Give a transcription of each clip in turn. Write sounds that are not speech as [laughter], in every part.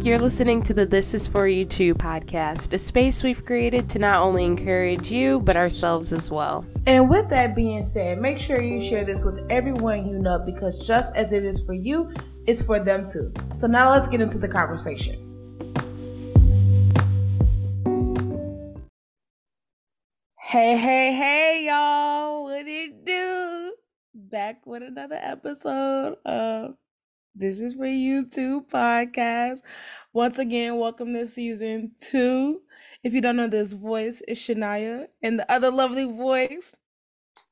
You're listening to the This Is For You Too podcast, a space we've created to not only encourage you, but ourselves as well. And with that being said, make sure you share this with everyone you know because just as it is for you, it's for them too. So now let's get into the conversation. Hey, hey, hey, y'all. What it do? Back with another episode of This is for You Too podcast. Once again, welcome to season two. If you don't know this voice, it's Shania, and the other lovely voice.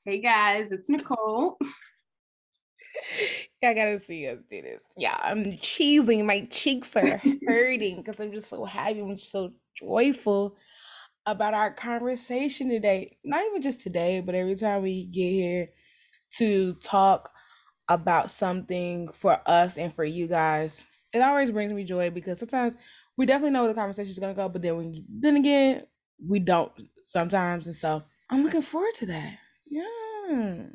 Hey guys, it's Nicole. [laughs] I gotta see us do this. Yeah, I'm cheesing. My cheeks are [laughs] hurting because I'm just so happy. I'm so joyful about our conversation today. Not even just today, but every time we get here to talk about something for us and for you guys, it always brings me joy because sometimes we definitely know where the conversation is gonna go, but then when then again we don't sometimes, and so I'm looking forward to that. Yeah.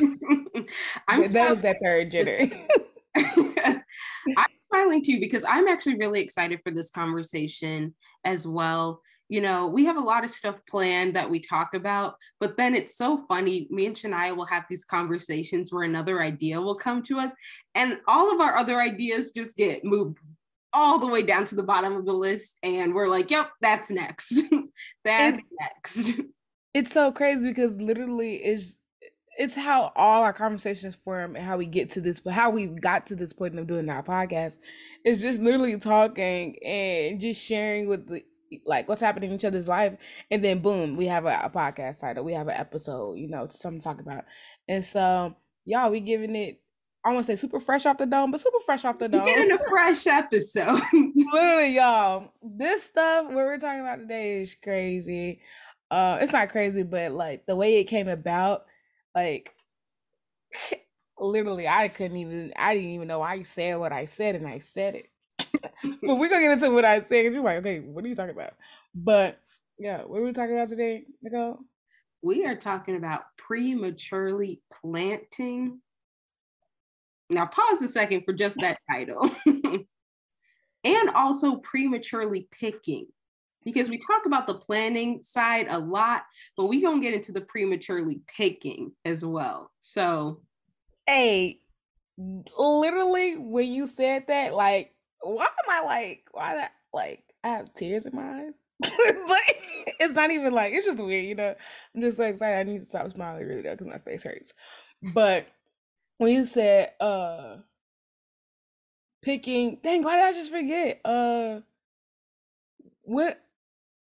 [laughs] I'm that was that third jitter. [laughs] I'm smiling too because I'm actually really excited for this conversation as well. You know, we have a lot of stuff planned that we talk about, but then it's so funny. Me and Shania will have these conversations where another idea will come to us, and all of our other ideas just get moved all the way down to the bottom of the list. And we're like, yep, that's next. [laughs] that's next. [laughs] it's so crazy because literally it's it's how all our conversations form and how we get to this but how we got to this point of doing our podcast is just literally talking and just sharing with the like what's happening in each other's life and then boom we have a, a podcast title we have an episode you know something to talk about. And so y'all we giving it i want to say super fresh off the dome but super fresh off the We're dome. getting a fresh episode. [laughs] literally y'all this stuff what we're talking about today is crazy. Uh it's not crazy but like the way it came about like [laughs] literally i couldn't even i didn't even know i said what i said and i said it but we're gonna get into what i said you're like okay what are you talking about but yeah what are we talking about today nicole we are talking about prematurely planting. Now, pause a second for just that title. [laughs] and also prematurely picking, because we talk about the planning side a lot, but we're going to get into the prematurely picking as well. So, hey literally when you said that like why am i like why that like i have tears in my eyes? [laughs] But it's not even like it's just weird you know? I'm just so excited i need to stop smiling really though because my face hurts. But when you said uh picking dang why did i just forget? Uh what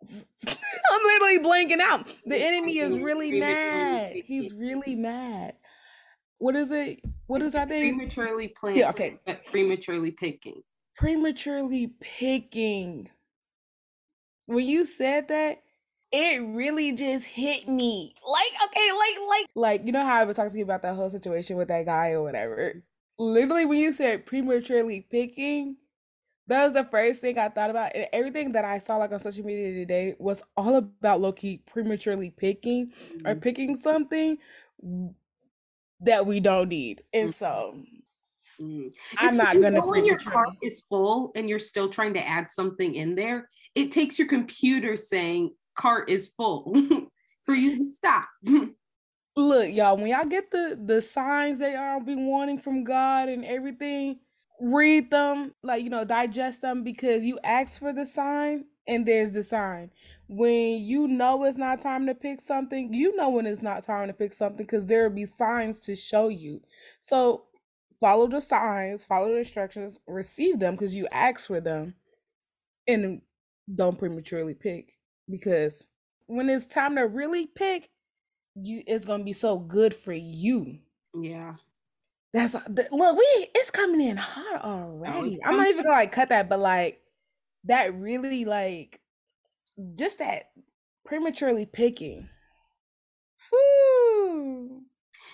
[laughs] i'm literally blanking out. The enemy is really mad. he's really mad. What is it what is our thing? prematurely planting, okay. uh, prematurely picking. Prematurely picking. When you said that, it really just hit me. Like, okay, like, like, like, you know how I was talking to you about that whole situation with that guy or whatever. Literally, when you said prematurely picking, that was the first thing I thought about. And everything that I saw like on social media today was all about Loki prematurely picking or Mhm. picking something that we don't need. And so Mm. I'm not gonna know when your cart is full and you're still trying to add something in there, it takes your computer saying cart is full [laughs] for you to stop. [laughs] look y'all when y'all get the the signs that y'all be wanting from god and everything read them like you know digest them because you ask for the sign and there's the sign when you know it's not time to pick something you know when it's not time to pick something because there will be signs to show you so follow the signs follow the instructions receive them because you asked for them and don't prematurely pick because when it's time to really pick you it's gonna be so good for you. yeah. That's uh, th- look, we it's coming in hot oh, already. I'm not even gonna like cut that, but like that really like just that prematurely picking. Whew.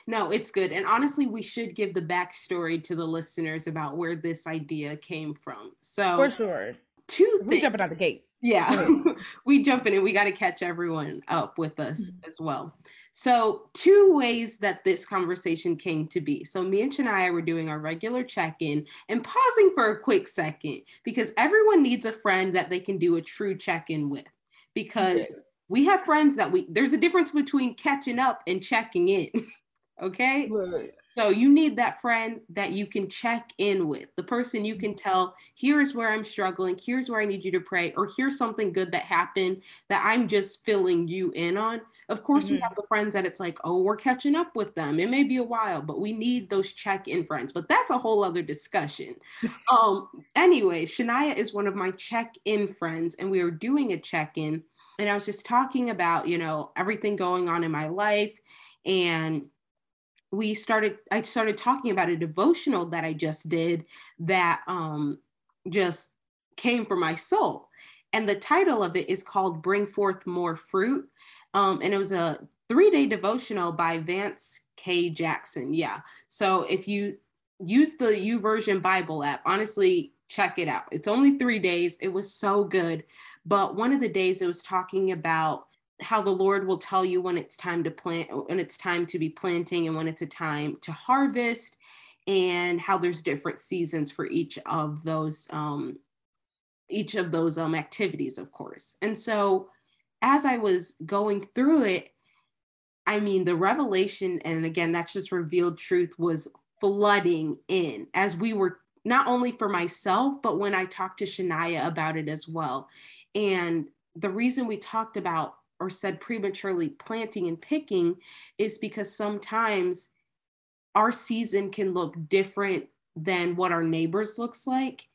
No, it's good. And honestly, we should give the backstory to the listeners about where this idea came from. So, For sure. two We jumping out the gate. Yeah, [laughs] we jump in and we got to catch everyone up with us mm-hmm. as well. So, two ways that this conversation came to be. So, me and Shania were doing our regular check in and pausing for a quick second because everyone needs a friend that they can do a true check in with. Because okay. we have friends that we, there's a difference between catching up and checking in. [laughs] okay. Right. So you need that friend that you can check in with, the person you can tell, here's where I'm struggling, here's where I need you to pray, or here's something good that happened that I'm just filling you in on. Of course, mm-hmm. we have the friends that it's like, oh, we're catching up with them. It may be a while, but we need those check in friends. But that's a whole other discussion. [laughs] um, anyway, Shania is one of my check in friends, and we were doing a check in. And I was just talking about, you know, everything going on in my life and we started i started talking about a devotional that i just did that um just came from my soul. And the title of it is called bring forth more fruit. Um and it was a three day devotional by vance k. Jackson. Yeah. So if you use the YouVersion bible app honestly check it out. It's only three days. It was so good. But one of the days it was talking about how the Lord will tell you when it's time to plant, when it's time to be planting, and when it's a time to harvest, and how there's different seasons for each of those um, each of those um, activities, of course. And so, as I was going through it, I mean, the revelation, and again, that's just revealed truth, was flooding in as we were not only for myself, but when I talked to Shania about it as well. And the reason we talked about or said prematurely planting and picking is because sometimes our season can look different than what our neighbors looks like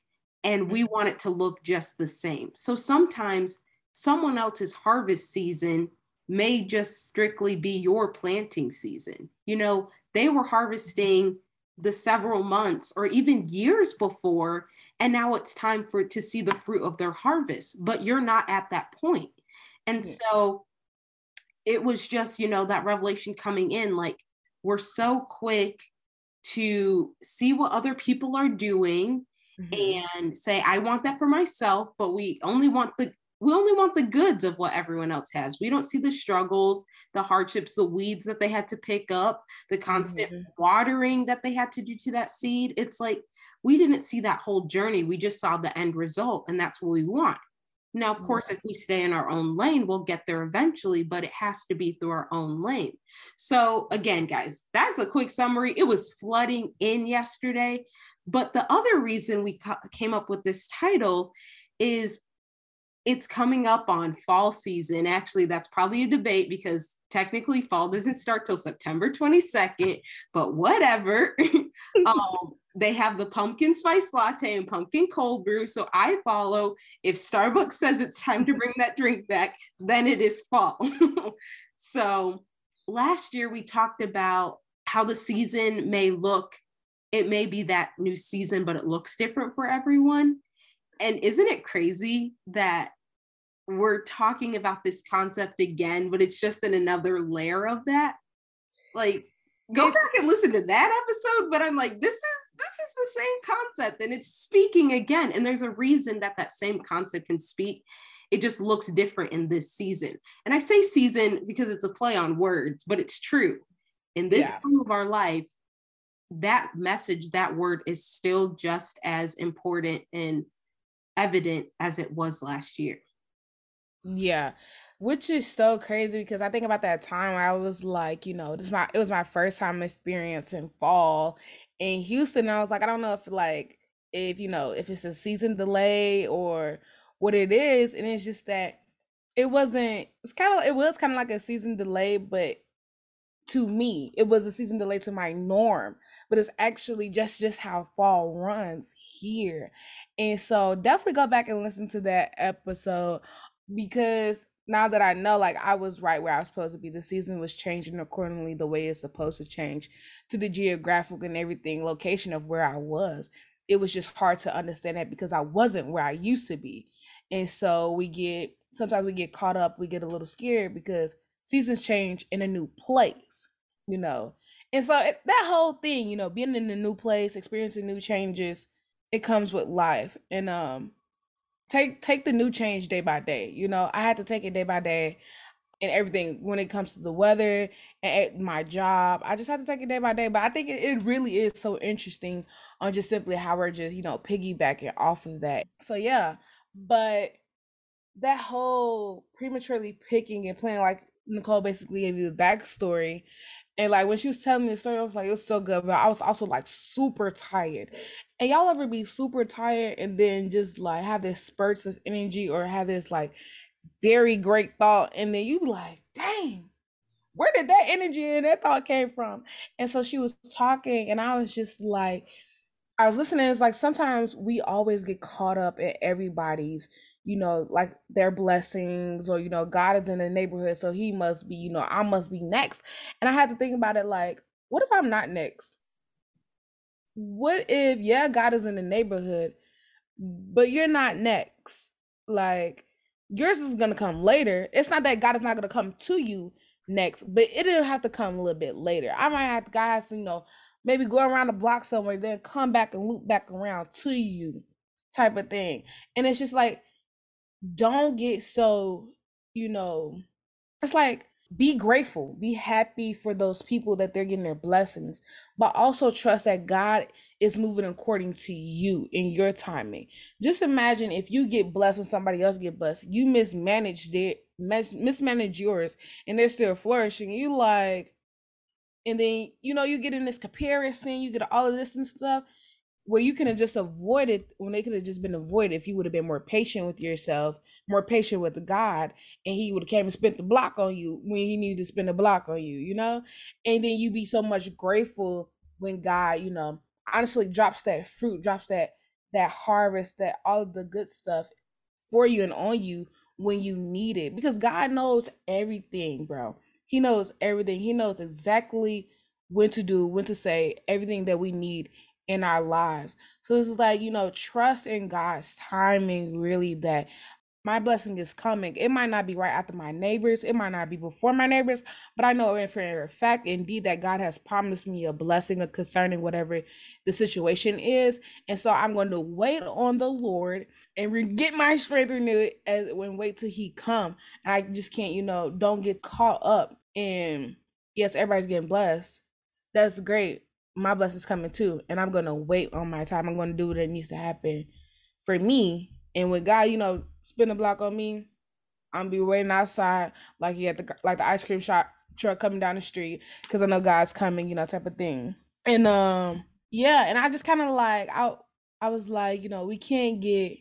and we mm-hmm. want it to look just the same. So sometimes someone else's harvest season may just strictly be your planting season. You know they were harvesting the several months or even years before and now it's time for to see the fruit of their harvest but you're not at that point and so it was just, you know, that revelation coming in like we're so quick to see what other people are doing mm-hmm. and say I want that for myself, but we only want the we only want the goods of what everyone else has. We don't see the struggles, the hardships, the weeds that they had to pick up, the constant mm-hmm. watering that they had to do to that seed. It's like we didn't see that whole journey. We just saw the end result, and that's what we want. Now, of mm-hmm. course, if we stay in our own lane, we'll get there eventually, but it has to be through our own lane. So, again, guys, that's a quick summary. It was flooding in yesterday. But the other reason we came up with this title is it's coming up on fall season. Actually, that's probably a debate because technically fall doesn't start till September 22nd, but whatever. [laughs] um, they have the pumpkin spice latte and pumpkin cold brew. So I follow. If Starbucks says it's time to bring that drink back, then it is fall. [laughs] so last year we talked about how the season may look. It may be that new season, but it looks different for everyone. And isn't it crazy that we're talking about this concept again, but it's just in another layer of that? Like, go back and listen to that episode. But I'm like, this is this is the same concept and it's speaking again and there's a reason that that same concept can speak it just looks different in this season and i say season because it's a play on words but it's true in this yeah. time of our life that message that word is still just as important and evident as it was last year yeah which is so crazy because I think about that time where I was like, you know, this my it was my first time experiencing fall in Houston, I was like, I don't know if like if you know if it's a season delay or what it is, and it's just that it wasn't. It's kind of it was kind of like a season delay, but to me, it was a season delay to my norm. But it's actually just just how fall runs here, and so definitely go back and listen to that episode because now that I know, like I was right where I was supposed to be, the season was changing accordingly the way it's supposed to change to the geographic and everything location of where I was. It was just hard to understand that because I wasn't where I used to be. And so we get sometimes we get caught up, we get a little scared because seasons change in a new place, you know. And so it, that whole thing, you know, being in a new place, experiencing new changes, it comes with life. And um take take the new change day by day. You know, I had to take it day by day and everything when it comes to the weather and my job. I just have to take it day by day. But I think it, it really is so interesting on just simply how we're just, you know, piggybacking off of that. So yeah. But that whole prematurely picking and playing like Nicole basically gave you the backstory. And like when she was telling me story, I was like, it was so good. But I was also like super tired. And y'all ever be super tired and then just like have this spurts of energy or have this like very great thought, and then you be like, dang, where did that energy and that thought came from? And so she was talking, and I was just like, I was listening. It's like sometimes we always get caught up in everybody's, you know, like their blessings, or you know, God is in the neighborhood, so He must be, you know, I must be next. And I had to think about it like, what if I'm not next? What if, yeah, God is in the neighborhood, but you're not next? Like, yours is gonna come later. It's not that God is not gonna come to you next, but it'll have to come a little bit later. I might have to guys, you know, maybe go around the block somewhere, then come back and loop back around to you, type of thing. And it's just like, don't get so, you know, it's like be grateful, be happy for those people that they're getting their blessings, but also trust that God is moving according to you in your timing. Just imagine if you get blessed when somebody else get blessed, you mismanaged it, mis- mismanage yours, and they're still flourishing. You like, and then you know you get in this comparison, you get all of this and stuff where you could have just avoided when they could have just been avoided if you would have been more patient with yourself, more patient with the God, and he would have came and spent the block on you when he needed to spend a block on you, you know? And then you be so much grateful when God, you know, honestly drops that fruit, drops that that harvest, that all the good stuff for you and on you when you need it. Because God knows everything, bro. He knows everything. He knows exactly when to do, when to say, everything that we need in our lives. So this is like, you know, trust in God's timing, really, that my blessing is coming. It might not be right after my neighbors, it might not be before my neighbors, but I know for a fact, indeed, that God has promised me a blessing concerning whatever the situation is. And so I'm going to wait on the Lord and re- get my strength renewed as when wait till He come. And I just can't, you know, don't get caught up in yes, everybody's getting blessed. That's great my blessings coming too. And I'm gonna wait on my time. I'm gonna do what it needs to happen for me. And with God, you know, spin a block on me, I'm be waiting outside like he had the like the ice cream shop truck coming down the street because I know God's coming, you know, type of thing. And um, yeah, and I just kind of like I I was like, you know, we can't get.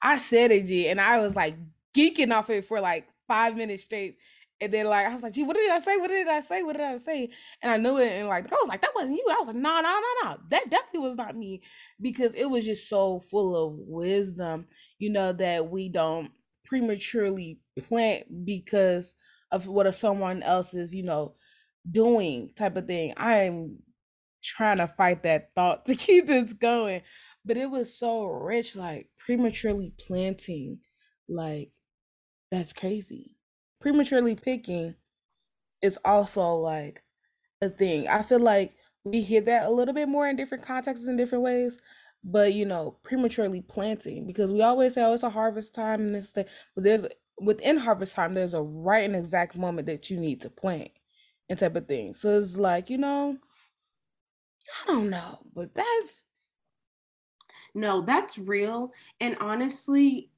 I said it, G, and I was like geeking off it for like five minutes straight. And then like I was like, gee, what did I say? What did I say? What did I say? And I knew it. And like I was like, that wasn't you. I was like, no, no, no, no. That definitely was not me. Because it was just so full of wisdom, you know, that we don't prematurely plant because of what someone else is, you know, doing type of thing. I'm trying to fight that thought [laughs] to keep this going. But it was so rich, like prematurely planting, like that's crazy prematurely picking is also like a thing. I feel like we hear that a little bit more in different contexts in different ways, but you know, prematurely planting because we always say, "Oh, it's a harvest time," and this thing, but there's within harvest time, there's a right and exact moment that you need to plant and type of thing. So it's like you know, I don't know, but that's no, that's real, and honestly,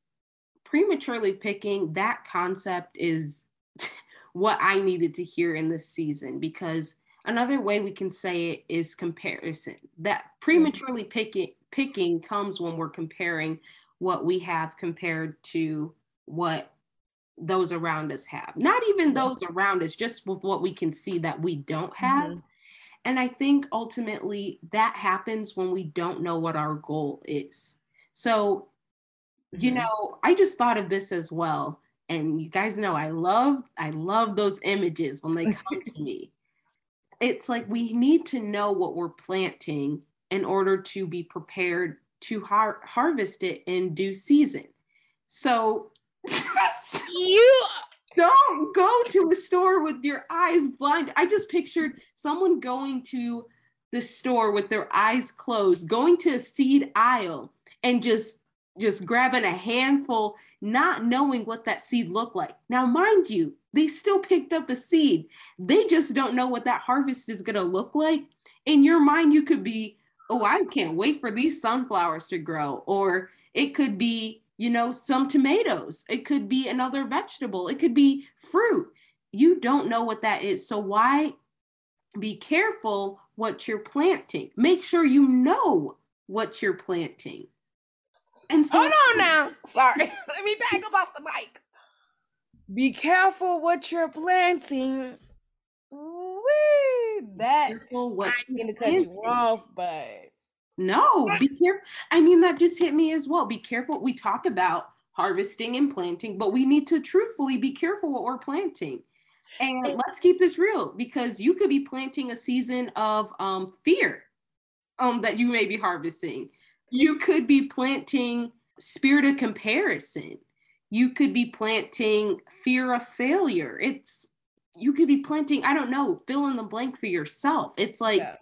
prematurely picking that concept is [laughs] what I needed to hear in this season because another way we can say it is comparison. That prematurely picking picking comes when we're comparing what we have compared to what those around us have. Not even those around us, just with what we can see that we don't have. Mm-hmm. And I think ultimately that happens when we don't know what our goal is. So Mm-hmm. You know, I just thought of this as well. And you guys know I love I love those images when they come to [laughs] me. It's like we need to know what we're planting in order to be prepared to har- harvest it in due season. So [laughs] you don't go to a store with your eyes blind. I just pictured someone going to the store with their eyes closed, going to a seed aisle and just just grabbing a handful, not knowing what that seed looked like. Now, mind you, they still picked up a seed. They just don't know what that harvest is going to look like. In your mind, you could be, oh, I can't wait for these sunflowers to grow. Or it could be, you know, some tomatoes. It could be another vegetable. It could be fruit. You don't know what that is. So, why be careful what you're planting? Make sure you know what you're planting. And so, hold on now. Sorry, [laughs] let me back up off the mic. Be careful what you're planting. Wee, that what I ain't gonna cut you off, but no, be careful. I mean, that just hit me as well. Be careful. We talk about harvesting and planting, but we need to truthfully be careful what we're planting. And let's keep this real because you could be planting a season of um, fear um, that you may be harvesting you could be planting spirit of comparison. You could be planting fear of failure. It's you could be planting i don't know fill in the blank for yourself. It's like yeah.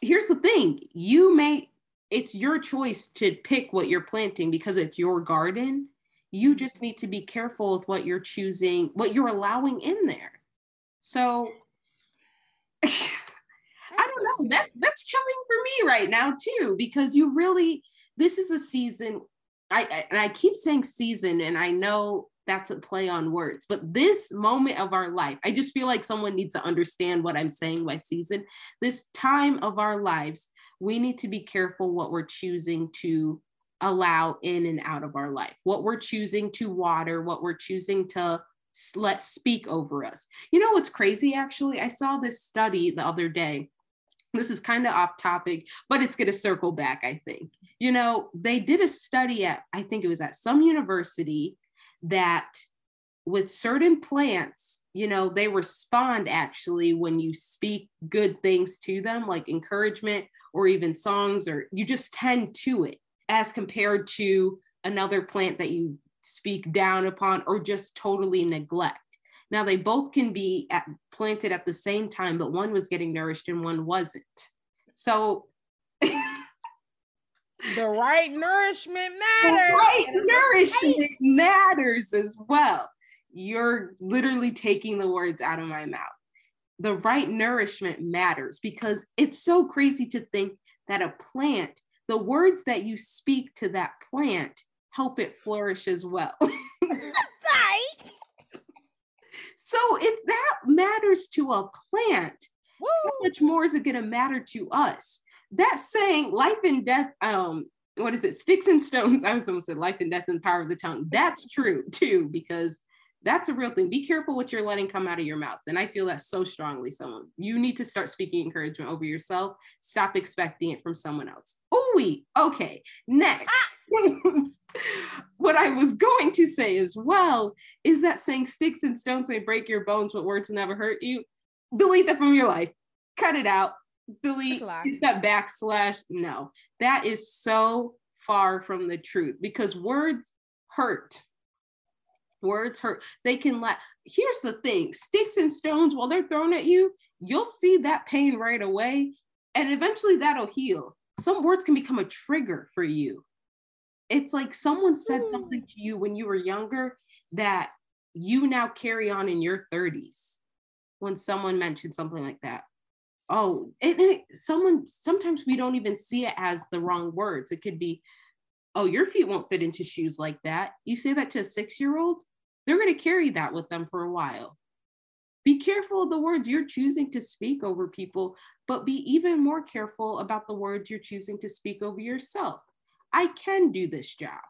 here's the thing. You may it's your choice to pick what you're planting because it's your garden. You mm-hmm. just need to be careful with what you're choosing what you're allowing in there. So don't know. That's that's coming for me right now too, because you really this is a season. I, I and I keep saying season, and I know that's a play on words, but this moment of our life, I just feel like someone needs to understand what I'm saying by season. This time of our lives, we need to be careful what we're choosing to allow in and out of our life, what we're choosing to water, what we're choosing to let speak over us. You know what's crazy actually? I saw this study the other day this is kind of off topic, but it's going to circle back, I think. You know, they did a study at, I think it was at some university, that with certain plants, you know, they respond actually when you speak good things to them, like encouragement or even songs, or you just tend to it as compared to another plant that you speak down upon or just totally neglect. Now they both can be at, planted at the same time, but one was getting nourished and one wasn't. So [laughs] the right nourishment [laughs] matters. The right nourishment matters as well. You're literally taking the words out of my mouth. The right nourishment matters because it's so crazy to think that a plant, the words that you speak to that plant, help it flourish as well. [laughs] So if that matters to a plant, Woo! how much more is it going to matter to us? That saying, life and death, um, what is it? Sticks and stones. [laughs] I was almost said life and death and the power of the tongue. That's true too, because that's a real thing. Be careful what you're letting come out of your mouth. And I feel that so strongly. Someone you need to start speaking encouragement over yourself. Stop expecting it from someone else. Oh, we okay. Next. Ah! What I was going to say as well is that saying sticks and stones may break your bones, but words will never hurt you. Delete that from your life. Cut it out. Delete that backslash. No, that is so far from the truth because words hurt. Words hurt. They can let. Here's the thing sticks and stones, while they're thrown at you, you'll see that pain right away. And eventually that'll heal. Some words can become a trigger for you it's like someone said hmm. something to you when you were younger that you now carry on in your 30s when someone mentioned something like that. Oh it, it, someone sometimes we don't even see it as the wrong words. It could be oh your feet won't fit into shoes like that. You say that to a six year old they're going to carry that with them for a while. Be careful of the words. You're choosing to speak over people but be even more careful about the words you're choosing to speak over yourself I can do this job.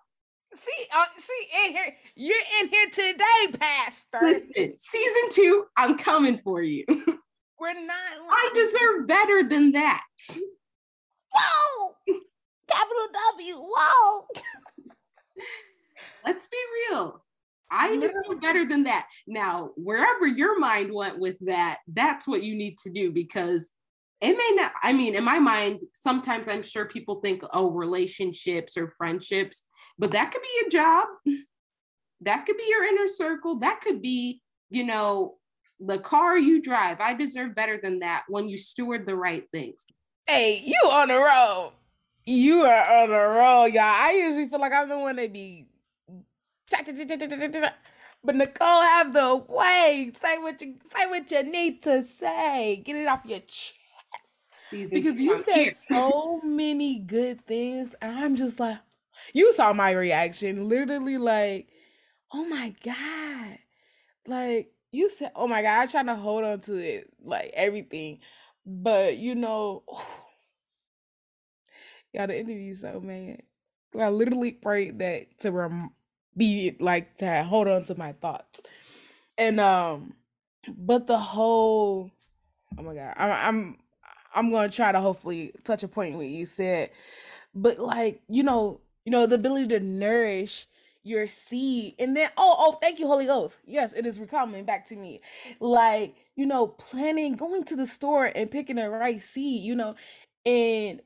See, uh, see, in here, you're in here today, Pastor. Listen, season two, I'm coming for you. [laughs] We're not. I deserve better than that. Whoa! [laughs] Capital W. Whoa! [laughs] Let's be real. I deserve better than that. Now, wherever your mind went with that, that's what you need to do because it may not i mean in my mind sometimes i'm sure people think oh relationships or friendships but that could be a job that could be your inner circle that could be you know the car you drive i deserve better than that when you steward the right things hey you on the road You are on a roll, y'all. I usually feel like I'm the one that be but Nicole have the way. Say what you say what you need to say. Get it off your chest. Season because you said here. [laughs] so many good things. I'm just like, you saw my reaction. Literally, like, oh my God. Like, you said, oh my God, I'm trying to hold on to it, like everything. But you know, [sighs] y'all, the interview so man. I literally prayed that to rem- be like to hold on to my thoughts. And um, but the whole oh my god, I'm I'm I'm gonna try to hopefully touch a point what you said, but like you know, you know, the ability to nourish your seed and then oh oh thank you holy ghost. Yes it is coming back to me. Like you know planning going to the store and picking the right seed you know and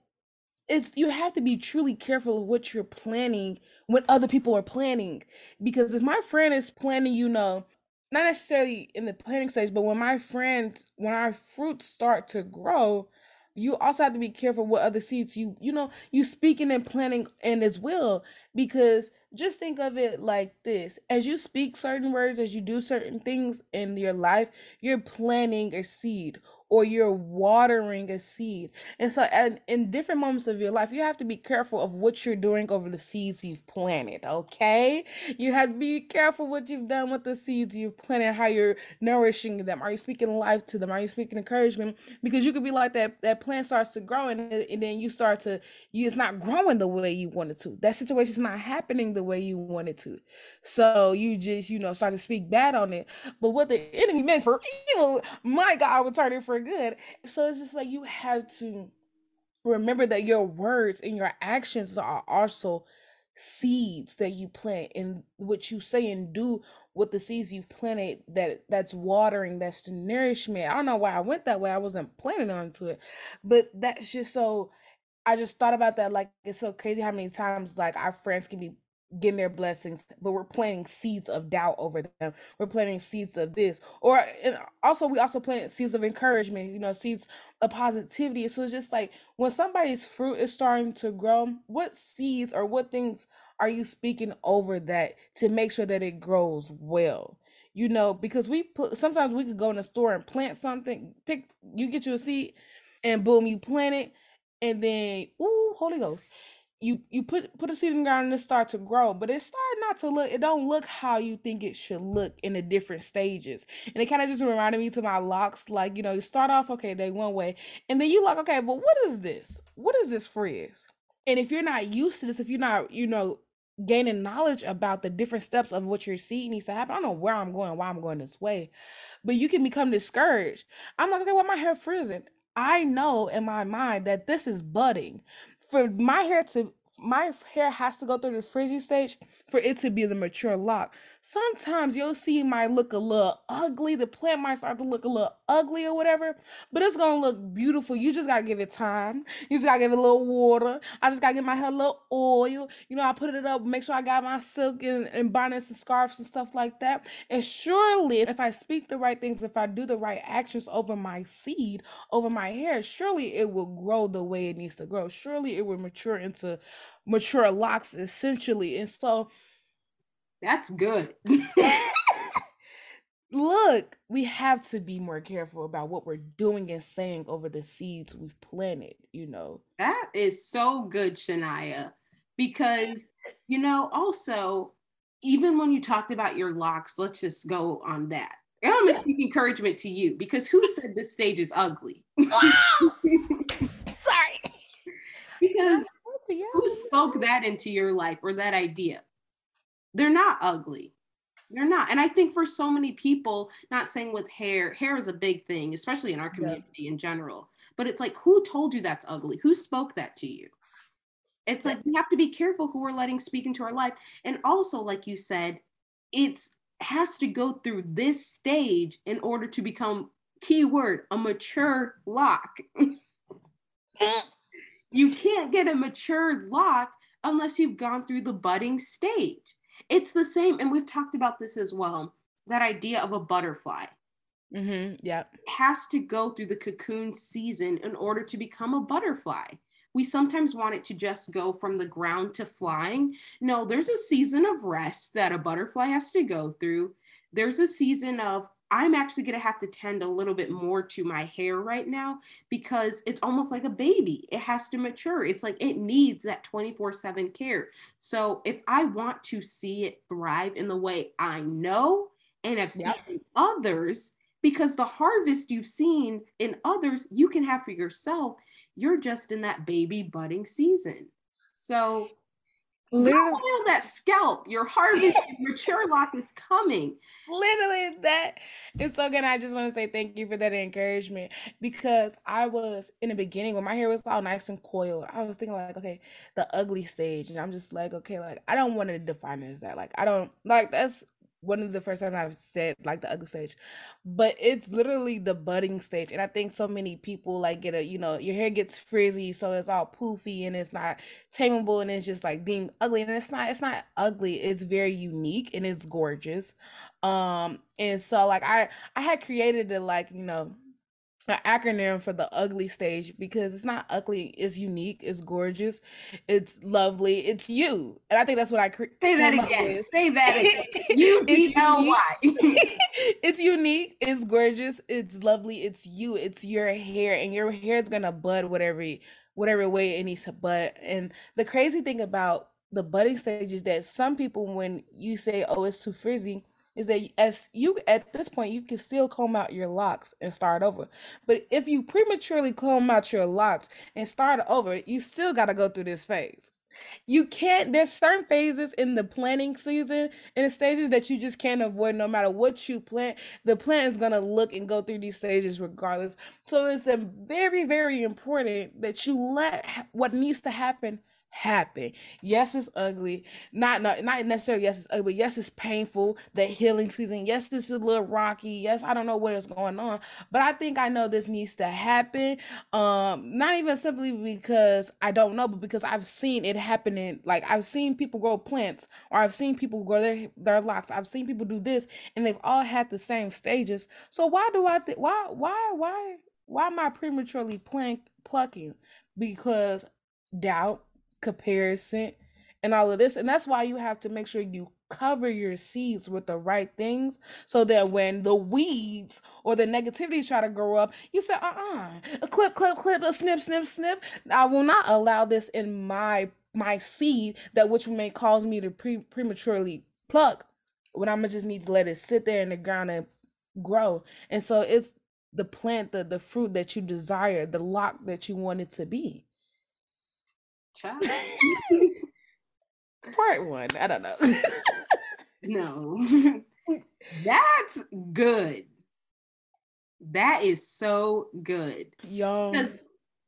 it's you have to be truly careful of what you're planning when other people are planning because if my friend is planning you know not necessarily in the planting stage but when my friends, when our fruits start to grow you also have to be careful what other seeds you you know you speaking and planning and as well because just think of it like this as you speak certain words as you do certain things in your life you're planting a seed or you're watering a seed. And so, and in different moments of your life, you have to be careful of what you're doing over the seeds you've planted. Okay, you have to be careful what you've done with the seeds you've planted, how you're nourishing them. Are you speaking life to them? Are you speaking encouragement? Because you could be like that. That plant starts to grow, and, and then you start to, you it's not growing the way you wanted to. That situation's not happening the way you wanted to. So you just, you know, start to speak bad on it. But what the enemy meant for evil, my God would turn it for good. So it's just like you have to remember that your words and your actions are also seeds that you plant and what you say and do with the seeds you've planted that that's watering that's the nourishment i don't know why i went that way i wasn't planning onto it but that's just so i just thought about that like it's so crazy how many times like our friends can be getting their blessings, but we're planting seeds of doubt over them. We're planting seeds of this, or and also we also plant seeds of encouragement. You know, seeds of positivity. So it's just like when somebody's fruit is starting to grow, what seeds or what things are you speaking over that to make sure that it grows well? You know, because we put sometimes we could go in the store and plant something. Pick you get you a seed, and boom, you plant it, and then ooh, Holy Ghost you you put put a seed in the ground and it start to grow but it started not to look it don't look how you think it should look in the different stages. And it kind of just reminded me to my locks like you know you start off okay they one way and then you like okay but what is this? What is this frizz and if you're not used to this if you're not you know gaining knowledge about the different steps of what your seed needs to happen i don't know where i'm going why i'm going this way but you can become discouraged. I'm like okay why my hair frizzing? I know in my mind that this is budding for my hair to my hair has to go through the frizzy stage for it to be the mature lock. Sometimes you'll see might look a little ugly. The plant might start to look a little ugly or whatever, but it's gonna look beautiful. You just gotta give it time. You just gotta give it a little water. I just gotta give my hair a little oil. You know, I put it up, make sure I got my silk and, and bonnets and scarves and stuff like that. And surely, if I speak the right things, if I do the right actions over my seed, over my hair, surely it will grow the way it needs to grow. Surely it will mature into mature locks essentially. And so that's good. [laughs] Look, we have to be more careful about what we're doing and saying over the seeds we've planted, you know. That is so good, Shania. Because, you know, also, even when you talked about your locks, let's just go on that. And I'm gonna speak encouragement to you because who said this stage is ugly? [laughs] [laughs] Sorry. because who spoke that into your life or that idea? They're not ugly. They're not. And I think for so many people, not saying with hair, hair is a big thing, especially in our community yeah. in general. But it's like, who told you that's ugly? Who spoke that to you? It's like we have to be careful who we're letting speak into our life. And also, like you said, it's has to go through this stage in order to become keyword a mature lock. [laughs] You can't get a mature lock unless you've gone through the budding stage. It's the same, and we've talked about this as well that idea of a butterfly. Mm-hmm. Yeah. Has to go through the cocoon season in order to become a butterfly. we sometimes want it to just go from the ground to flying. No, there's a season of rest that a butterfly has to go through. There's a season of I'm actually going to have to tend a little bit more to my hair right now because it's almost like a baby. It has to mature. It's like it needs that 24 7 care. So if I want to see it thrive in the way I know and have yep. seen others, because the harvest you've seen in others, you can have for yourself. You're just in that baby budding season. So Literally, oil that scalp. Your harvest, [laughs] your Sherlock is coming. Literally, that is so good. I just want to say thank you for that encouragement because I was in the beginning when my hair was all nice and coiled. I was thinking like, okay, the ugly stage, and I'm just like, okay, like I don't want to define it as that. Like I don't like that's one of the first times I've said like the ugly stage, but it's literally the budding stage. And I think so many people like get a, you know, your hair gets frizzy, so it's all poofy and it's not tameable and it's just like being ugly. And it's not, it's not ugly. It's very unique and it's gorgeous. Um, and so like I I had created a like, you know, an acronym for the ugly stage because it's not ugly it's unique it's gorgeous it's lovely it's you. And i think that's what i cre- say that again. say that again. You b-l-y [laughs] it's unique it's gorgeous it's lovely it's you it's your hair and your hair is gonna bud whatever whatever way it needs to bud. And the crazy thing about the budding stage is that some people when you say oh it's too frizzy is that as you at this point you can still comb out your locks and start over. But if you prematurely comb out your locks and start over you still got to go through this phase. You can't there's certain phases in the planting season and the stages that you just can't avoid no matter what you plant. The plant is going to look and go through these stages regardless. So it's very very important that you let what needs to happen happen. Yes, it's ugly. Not not not necessarily yes, it's ugly. Yes, it's painful. The healing season. Yes, this is a little rocky. Yes, I don't know what is going on, but I think I know this needs to happen. Um, not even simply because I don't know, but because I've seen it happening. Like I've seen people grow plants, or I've seen people grow their their locks. I've seen people do this, and they've all had the same stages. So why do I think why why why why am I prematurely plank plucking? Because doubt comparison and all of this and that's why you have to make sure you cover your seeds with the right things so that when the weeds or the negativity try to grow up you say uh-uh a clip clip clip a snip snip snip. I will not allow this in my my seed that which may cause me to pre- prematurely pluck when i'm just need to let it sit there in the ground and grow. And so it's the plant the the fruit that you desire the lock that you want it to be Child. [laughs] Part one. I don't know. [laughs] no. [laughs] That's good. That is so good. Yo. Because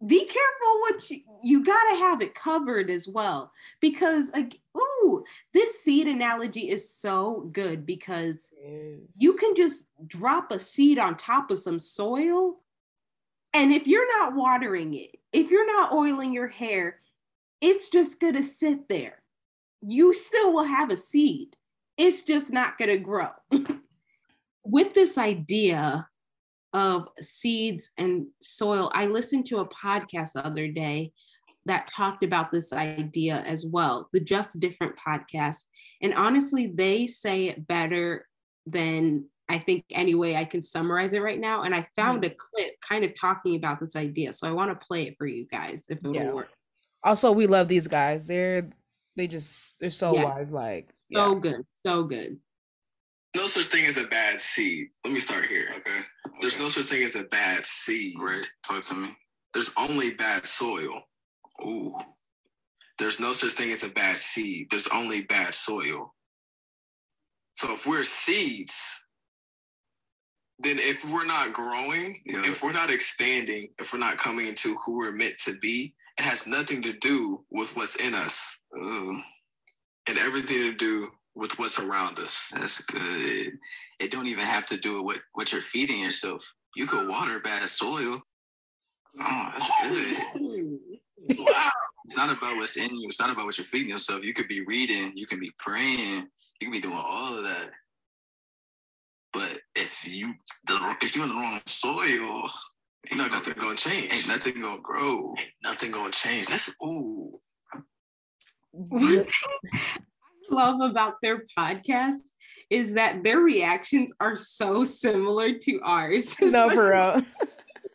be careful what you you gotta have it covered as well. Because like, ooh, this seed analogy is so good because you can just drop a seed on top of some soil. And if you're not watering it, if you're not oiling your hair, it's just going to sit there. You still will have a seed, it's just not going to grow. [laughs] With this idea of seeds and soil, I listened to a podcast the other day that talked about this idea as well, the Just Different podcast. And honestly, they say it better than I think any way I can summarize it right now. And I found mm. a clip kind of talking about this idea. So I want to play it for you guys if it yeah. will work. Also, we love these guys. They're they just they're so wise. Like so yeah. good, so good. No such thing as a bad seed. Let me start here. Okay. okay. There's no such thing as a bad seed. Right. Talk to me. There's only bad soil. Ooh. There's no such thing as a bad seed. There's only bad soil. So if we're seeds, then if we're not growing, yeah. if we're not expanding, if we're not coming into who we're meant to be, it has nothing to do with what's in us um, and everything to do with what's around us. That's good. It don't even have to do with what, what you're feeding yourself. You could water bad soil. Oh, that's good. [laughs] wow. It's not about what's in you. It's not about what you're feeding yourself. You could be reading. You can be praying. You can be doing all of that. But if you the if you're in the wrong soil, Ain't nothing gonna change. Ain't nothing gonna grow. Ain't nothing gonna change. That's ooh. One thing I love about their podcast is that their reactions are so similar to ours. [laughs] no, for real.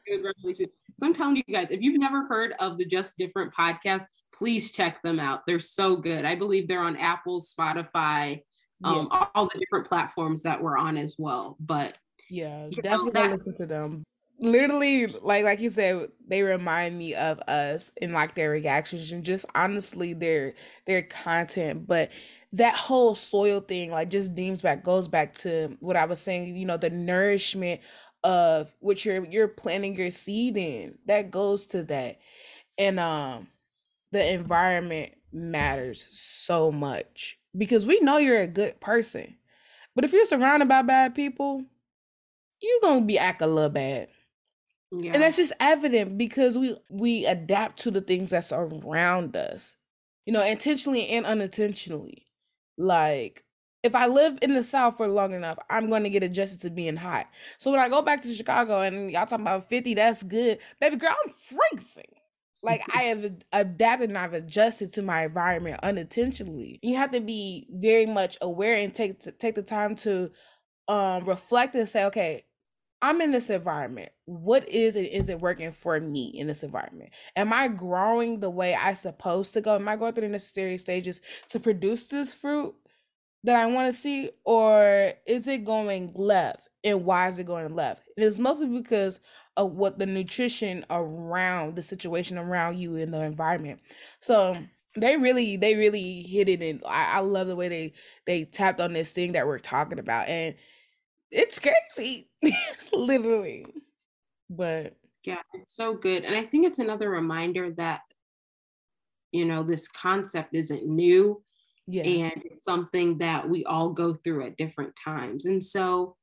Good revelation. [laughs] So I'm telling you guys, if you've never heard of the Just Different podcast, please check them out. They're so good. I believe they're on Apple, Spotify, um, all the different platforms that we're on as well. But Yeah, You know, definitely that- listen to them. Literally, like like you said, they remind me of us in like their reactions and just honestly their their content. But that whole soil thing, like just deems back goes back to what I was saying. You know, the nourishment of what you're you're planting your seed in. That goes to that, and um, the environment matters so much because we know you're a good person, but if you're surrounded by bad people, you're gonna be acting a little bad. Yeah, And that's just evident because we we adapt to the things that's around us. You know, intentionally and unintentionally. Like if I live in the South for long enough, I'm going to get adjusted to being hot. So when I go back to Chicago and y'all talking about 50, that's good. Baby girl, I'm freezing. Like I [laughs] have adapted and I've adjusted to my environment unintentionally. You have to be very much aware and take take the time to um reflect and say, okay, I'm in this environment. What is it isn't working for me in this environment? Am I growing the way I supposed to go? Am I going through the necessary stages to produce this fruit that I want to see? Or is it going left? And why is it going left? And it's mostly because of what the nutrition around the situation around you in the environment. So they really, they really hit it and I, I love the way they they tapped on this thing that we're talking about. And it's crazy [laughs] literally but yeah, it's so good. And I think it's another reminder that, you know, this concept isn't new. yeah and it's something that we all go through at different times. And so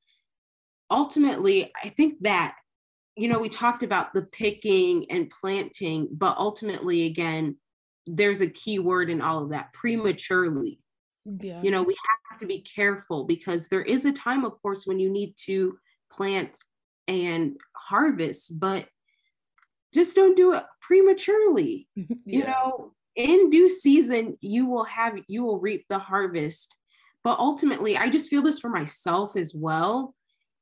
ultimately, I think that, you know, we talked about the picking and planting, but ultimately, again, there's a key word in all of that prematurely. Yeah. You know, we have to be careful because there is a time, of course, when you need to plant and harvest, but just don't do it prematurely. [laughs] You know in due season you will have you will reap the harvest. But ultimately i just feel this for myself as well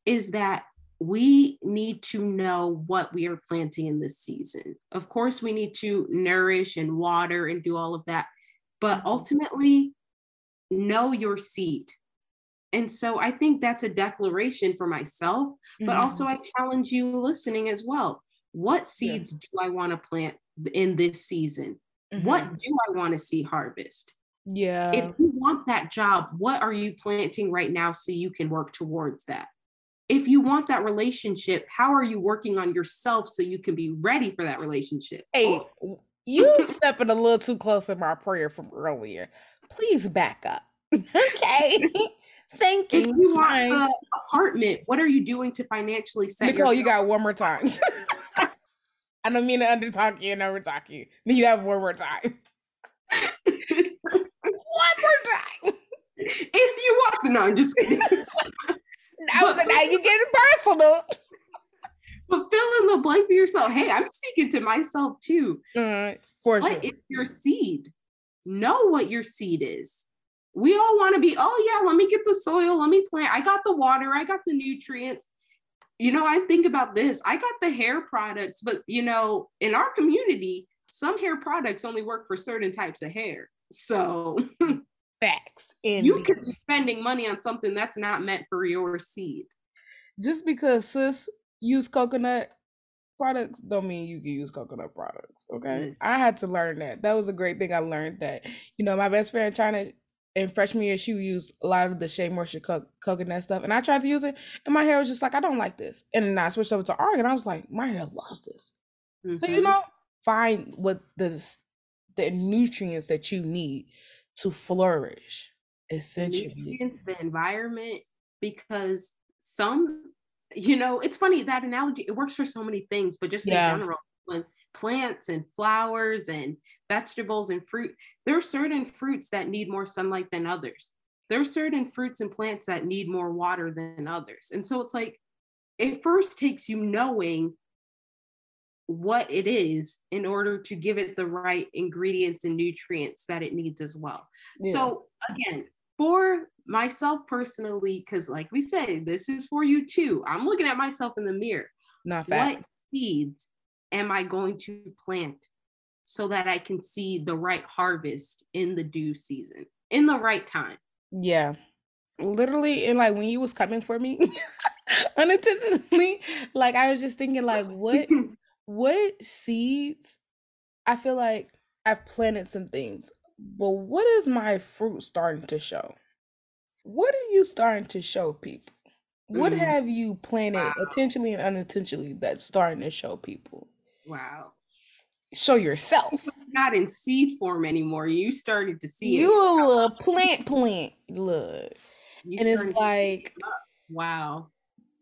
is that we need to know what we are planting in this season. Of course we need to nourish and water and do all of that but Mhm. ultimately know your seed and so i think that's a declaration for myself but also Mhm. I challenge you listening as well. What seeds do I want to plant in this season? What Mhm. do I want to see harvest? yeah if you want that job, what are you planting right now so you can work towards that? If you want that relationship, how are you working on yourself so you can be ready for that relationship? hey w- you stepping a little too close in my prayer from earlier please back up [laughs] okay [laughs] thank If you you want the apartment, what are you doing to financially set nicole you got one more time [laughs] i don't mean to undertalk you and overtalk you but you have one more time one more time if you want no, I'm just kidding. I was like, now you're getting personal. but fill in the blank for yourself. Hey, I'm speaking to myself too. Uh, for sure. What is your seed? Know what your seed is. We all want to be, oh yeah, let me get the soil, let me plant. I got the water, I got the nutrients. You know, I think about this. I got the hair products, but you know, in our community, some hair products only work for certain types of hair. So [laughs] Facts. And you could be spending money on something that's not meant for your seed. just because sis use coconut products don't mean you can use coconut products. Okay. Mm. I had to learn that. That was a great thing I learned that, you know, my best friend China in freshman year, she used a lot of the Shea Moisture co- coconut stuff. And I tried to use it, and my hair was just like, I don't like this. And then I switched over to Argan. I was like, my hair loves this. So you Mhm. know, find what the the nutrients that you need to flourish. Essentially, the environment, because some, you know, it's funny that analogy, it works for so many things, but just Yeah. in general, when plants and flowers and vegetables and fruit, there are certain fruits that need more sunlight than others. There are certain fruits and plants that need more water than others. And so it's like, it first takes you knowing what it is in order to give it the right ingredients and nutrients that it needs as well. Yes. So again, for myself personally, because like we said, this is for you too. I'm looking at myself in the mirror. Not fact. What seeds am I going to plant so that I can see the right harvest in the due season, in the right time? Yeah. Literally, and like when you was coming for me [laughs] unintentionally, like I was just thinking, like, [laughs] what what seeds I feel like I've planted some things, but what is my fruit starting to show? What are you starting to show people? What mm. have you planted wow. intentionally and unintentionally that's starting to show people? Wow. Show yourself. Not in seed form anymore. You started to see you it. You a plant plant. Look. You and it's like wow.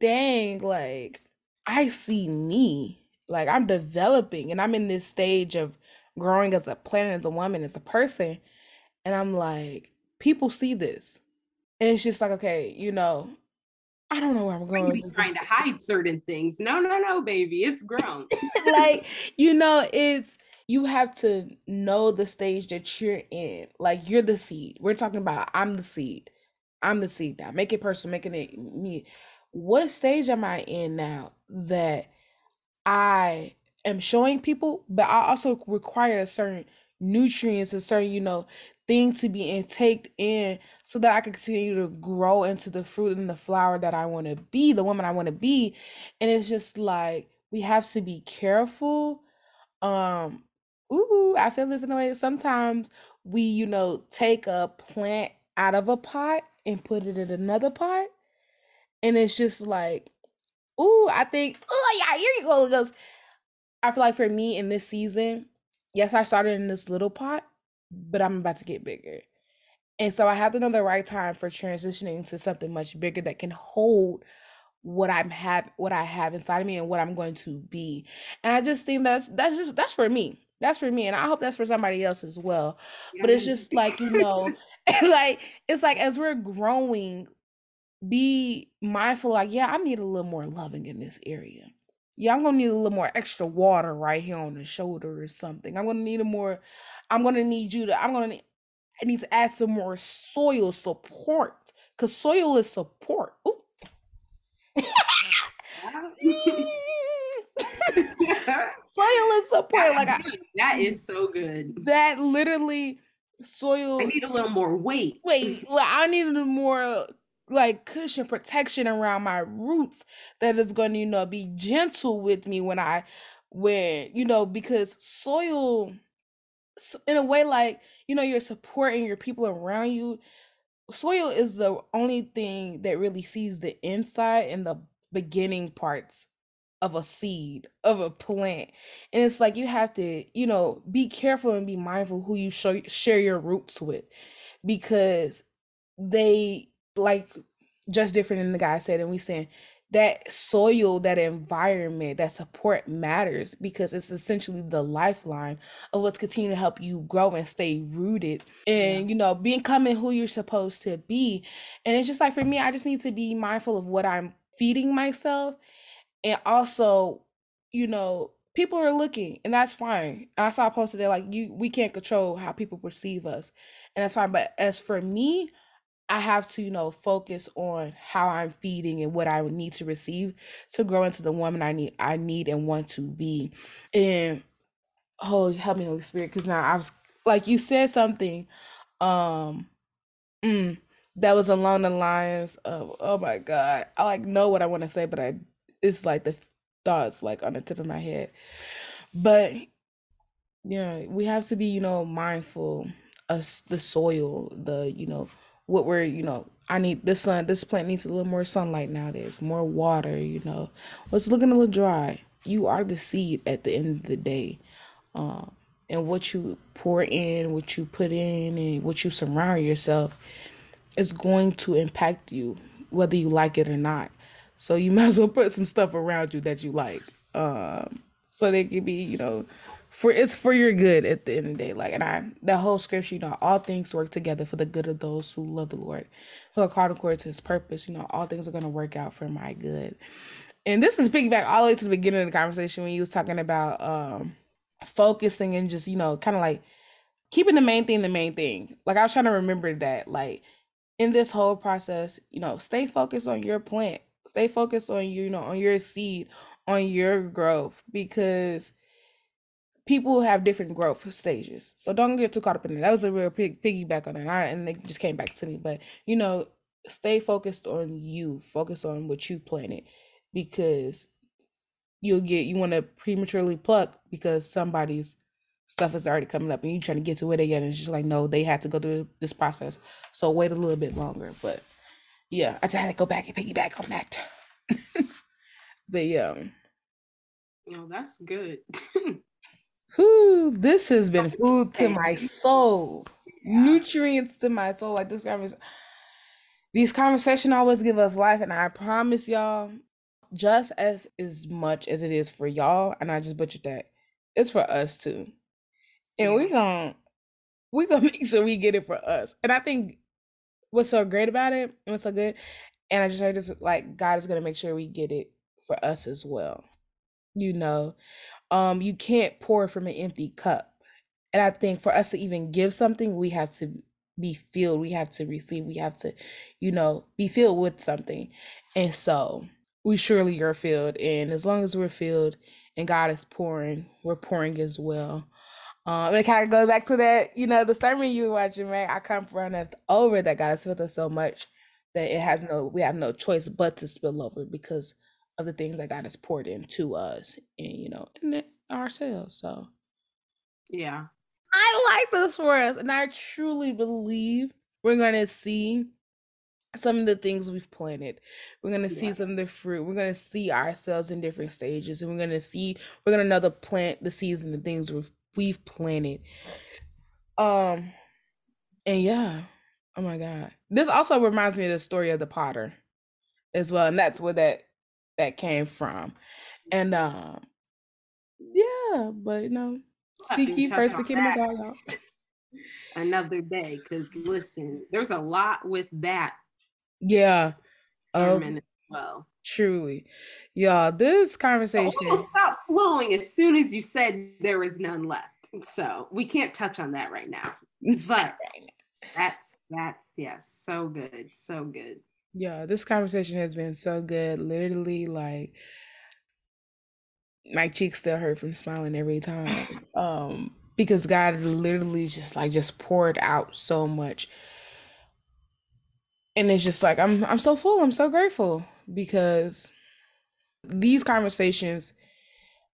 Dang, like I see me. Like I'm developing and I'm in this stage of growing as a plant, as a woman, as a person. And I'm like, people see this. And it's just like, okay, you know, I don't know where I'm going. Be trying to hide certain things. No, no, no, baby, it's grown. [laughs] like, you know, it's you have to know the stage that you're in. Like you're the seed. We're talking about I'm the seed. I'm the seed now. Make it personal, making it me. What stage am I in now that I am showing people, but I also require a certain nutrients, a certain, you know, thing to be intaked in so that I can continue to grow into the fruit and the flower that I want to be, the woman I want to be. And it's just like we have to be careful. Um, ooh, I feel this in a way. Sometimes we, you know, take a plant out of a pot and put it in another pot. And it's just like, ooh, I think, oh yeah, here you go. Because I feel like for me in this season, yes, I started in this little pot, but I'm about to get bigger. And so I have to know the right time for transitioning to something much bigger that can hold what I'm have what I have inside of me and what I'm going to be. And I just think that's that's just that's for me. That's for me. And I hope that's for somebody else as well. Yeah. But it's just like, you know, [laughs] like it's like as we're growing, be mindful, like, yeah, I need a little more loving in this area yeah, I'm gonna need a little more extra water right here on the shoulder or something. I'm gonna need a more, I'm gonna need you to, I'm gonna need, I need to add some more soil support because soil is support. [laughs] Soil is [laughs] support. Like I, that is so good. That literally soil. I need a little more weight. Wait, I need a more like cushion protection around my roots that is going to you know be gentle with me when i when you know because soil in a way like you know you're supporting your people around you soil is the only thing that really sees the inside and the beginning parts of a seed of a plant. And it's like you have to you know be careful and be mindful who you show, share your roots with because they like just different than the guy said, and we saying that soil, that environment, that support matters because it's essentially the lifeline of what's continuing to help you grow and stay rooted and yeah. you know becoming who you're supposed to be. And it's just like for me, I just need to be mindful of what I'm feeding myself and also, you know, people are looking and that's fine. I saw a post today like you we can't control how people perceive us. And that's fine. But as for me, I have to, you know, focus on how I'm feeding and what I need to receive to grow into the woman I need I need and want to be. And oh help me, Holy Spirit, because now I was like you said something um mm, that was along the lines of oh my god. I like know what I want to say, but I it's like the thoughts like on the tip of my head. But yeah, we have to be, you know, mindful of the soil, the, you know, what we're you know i need this sun this plant needs a little more sunlight nowadays more water you know. What's looking a little dry. You are the seed at the end of the day. Um, and what you pour in what you put in and what you surround yourself is going to impact you whether you like it or not. So you [laughs] might as well put some stuff around you that you like. Um, so they can be you know for it's for your good at the end of the day. Like, and I that whole scripture, you know, all things work together for the good of those who love the Lord, who are called according to His purpose. You know, all things are going to work out for my good. and this is piggyback all the way to the beginning of the conversation when you was talking about um focusing and just you know kind of like keeping the main thing the main thing like i was trying to remember that like in this whole process you know stay focused on your plant stay focused on you, you know on your seed on your growth because people have different growth stages. So don't get too caught up in it that was a real pig piggyback on that. And it just came back to me. But you know stay focused on you. Focus on what you planted. Because you'll get you want to prematurely pluck because somebody's stuff is already coming up and you're trying to get to get and it's just like no they had to go through this process. So wait a little bit longer. But yeah i just had to go back and piggyback on that. [laughs] But yeah. Oh, that's good. [laughs] Whew, this has been food to my soul nutrients to my soul like this conversation these conversations always give us life and i promise y'all just as as much as it is for y'all, and I just butchered that, it's for us too. And we gonna we gonna [laughs] make sure we get it for us. And I think what's so great about it, and what's so good, and I just heard this like God is gonna make sure we get it for us as well. You know, um, you can't pour from an empty cup. And I think for us to even give something, we have to be filled, we have to receive, we have to, you know, be filled with something. And so we surely are filled. And as long as we're filled and God is pouring, we're pouring as well. Um, and it kind of goes back to that, you know, the sermon you were watching, right? I come from over that God has filled us so much that it has no, we have no choice but to spill over because of the things that God has poured into us and, you know, and ourselves. So, yeah. I like this for us. And I truly believe we're going to see some of the things we've planted. We're gonna see some of the fruit. We're gonna see ourselves in different stages, and we're gonna see we're gonna know the plant the seeds and the things we've we've planted. Um, and yeah, oh my god, this also reminds me of the story of the potter, as well, and that's where that that came from. And um, yeah, but you know, seek ye first the kingdom of God. Y'all. [laughs] Another day, because listen, there's a lot with that yeah. um, as well. Truly. Yeah, this conversation. Oh, stop flowing as soon as you said there is none left. So we can't touch on that right now. [laughs] But that's that's yes, so good. So good. Yeah, this conversation has been so good. Literally, like my cheeks still hurt from smiling every time. [laughs] Um, because God literally just like just poured out so much and it's just like I'm I'm so full. I'm so grateful because these conversations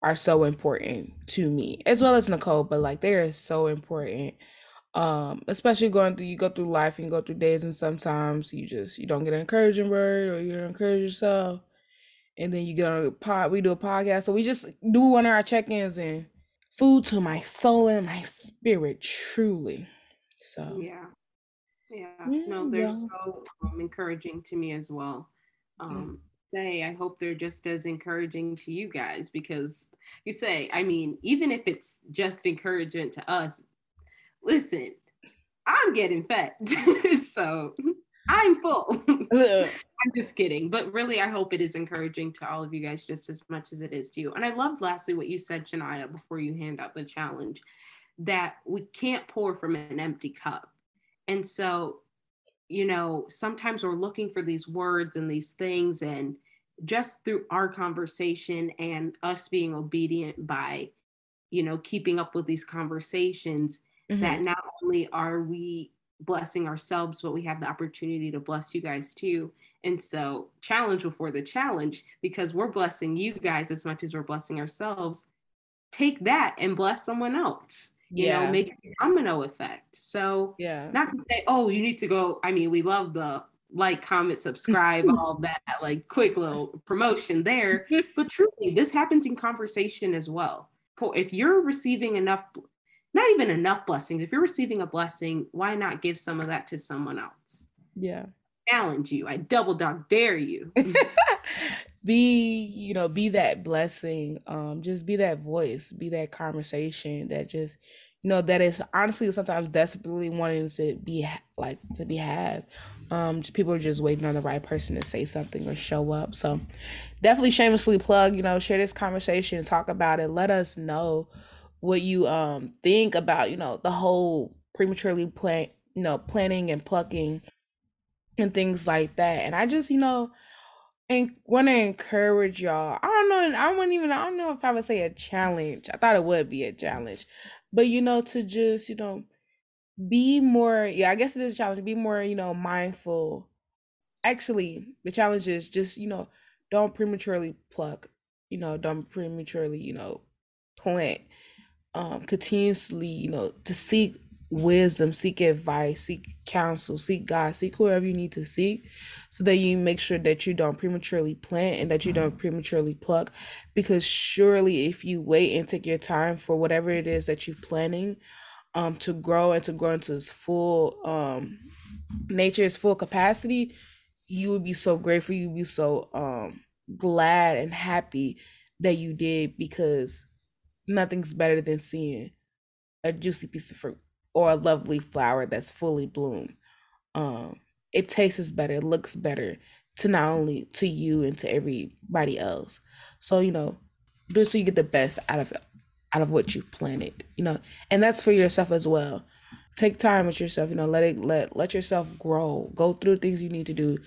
are so important to me as well as Nicole, but like they are so important. Um, especially going through you go through life and go through days and sometimes you just you don't get an encouraging word or you don't encourage yourself. And then you get on a pod, we do a podcast. So we just do one of our check-ins and food to my soul and my spirit, truly. So yeah. Yeah, no, they're yeah. so um, encouraging to me as well. Um, say, I hope they're just as encouraging to you guys because you say, I mean, even if it's just encouraging to us, listen, I'm getting fed, [laughs] so I'm full. [laughs] I'm just kidding, but really, I hope it is encouraging to all of you guys just as much as it is to you. And I loved lastly what you said, Shania, before you hand out the challenge, that we can't pour from an empty cup and so, you know, sometimes we're looking for these words and these things, and just through our conversation and us being obedient by, you know, keeping up with these conversations, mm-hmm. that not only are we blessing ourselves, but we have the opportunity to bless you guys too. And so, challenge before the challenge, because we're blessing you guys as much as we're blessing ourselves. Take that and bless someone else you yeah. know, make a domino effect. So, yeah, not to say, oh, you need to go. I mean, we love the like, comment, subscribe, [laughs] all that, like quick little promotion there. [laughs] but truly, this happens in conversation as well. If you're receiving enough, not even enough blessings, if you're receiving a blessing, why not give some of that to someone else? Yeah. Challenge you. I double dog dare you. [laughs] be you know be that blessing um just be that voice be that conversation that just you know that is honestly sometimes desperately wanting to be like to be had Um, just people are just waiting on the right person to say something or show up. So definitely shamelessly plug, you know, share this conversation, talk about it. Let us know what you um think about, you know, the whole prematurely plan you know, planning and plucking and things like that. And I just, you know, and want to encourage y'all. I don't know. I wouldn't even. I don't know if I would say a challenge. I thought it would be a challenge, but you know, to just you know, be more. Yeah, I guess it is a challenge. Be more, you know, mindful. Actually, the challenge is just you know, don't prematurely pluck. You know, don't prematurely you know, plant. Um, continuously, you know, to seek wisdom, seek advice, seek counsel, seek God, seek whoever you need to seek so that you make sure that you don't prematurely plant and that you don't prematurely pluck. Because surely if you wait and take your time for whatever it is that you're planning um to grow and to grow into its full um nature, its full capacity, you would be so grateful, you'd be so um glad and happy that you did because nothing's better than seeing a juicy piece of fruit or a lovely flower that's fully bloomed. Um, it tastes better, it looks better to not only to you and to everybody else. So you know, do so you get the best out of out of what you've planted. You know, and that's for yourself as well. Take time with yourself. You know, let it let let yourself grow. Go through things you need to do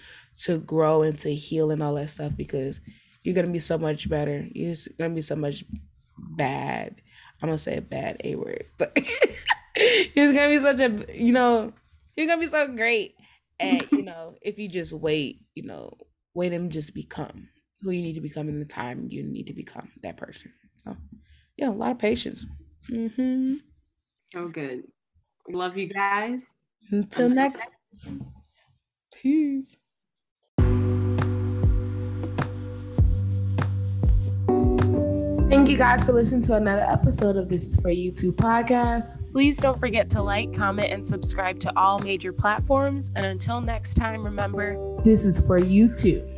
to grow and to heal and all that stuff because you're gonna be so much better. You're gonna be so much bad. I'm gonna say a bad A word, but [laughs] He's gonna be such a you know, you're gonna be so great. at you [laughs] know, if you just wait, you know, wait and just become who you need to become in the time you need to become that person. So yeah, a lot of patience. Mm-hmm. So good. Love you guys. Until, Until next. next. Peace. You guys for listening to another episode of This Is For You Too podcast. Please don't forget to like, comment, and subscribe to all major platforms. And until next time, remember this is for you too.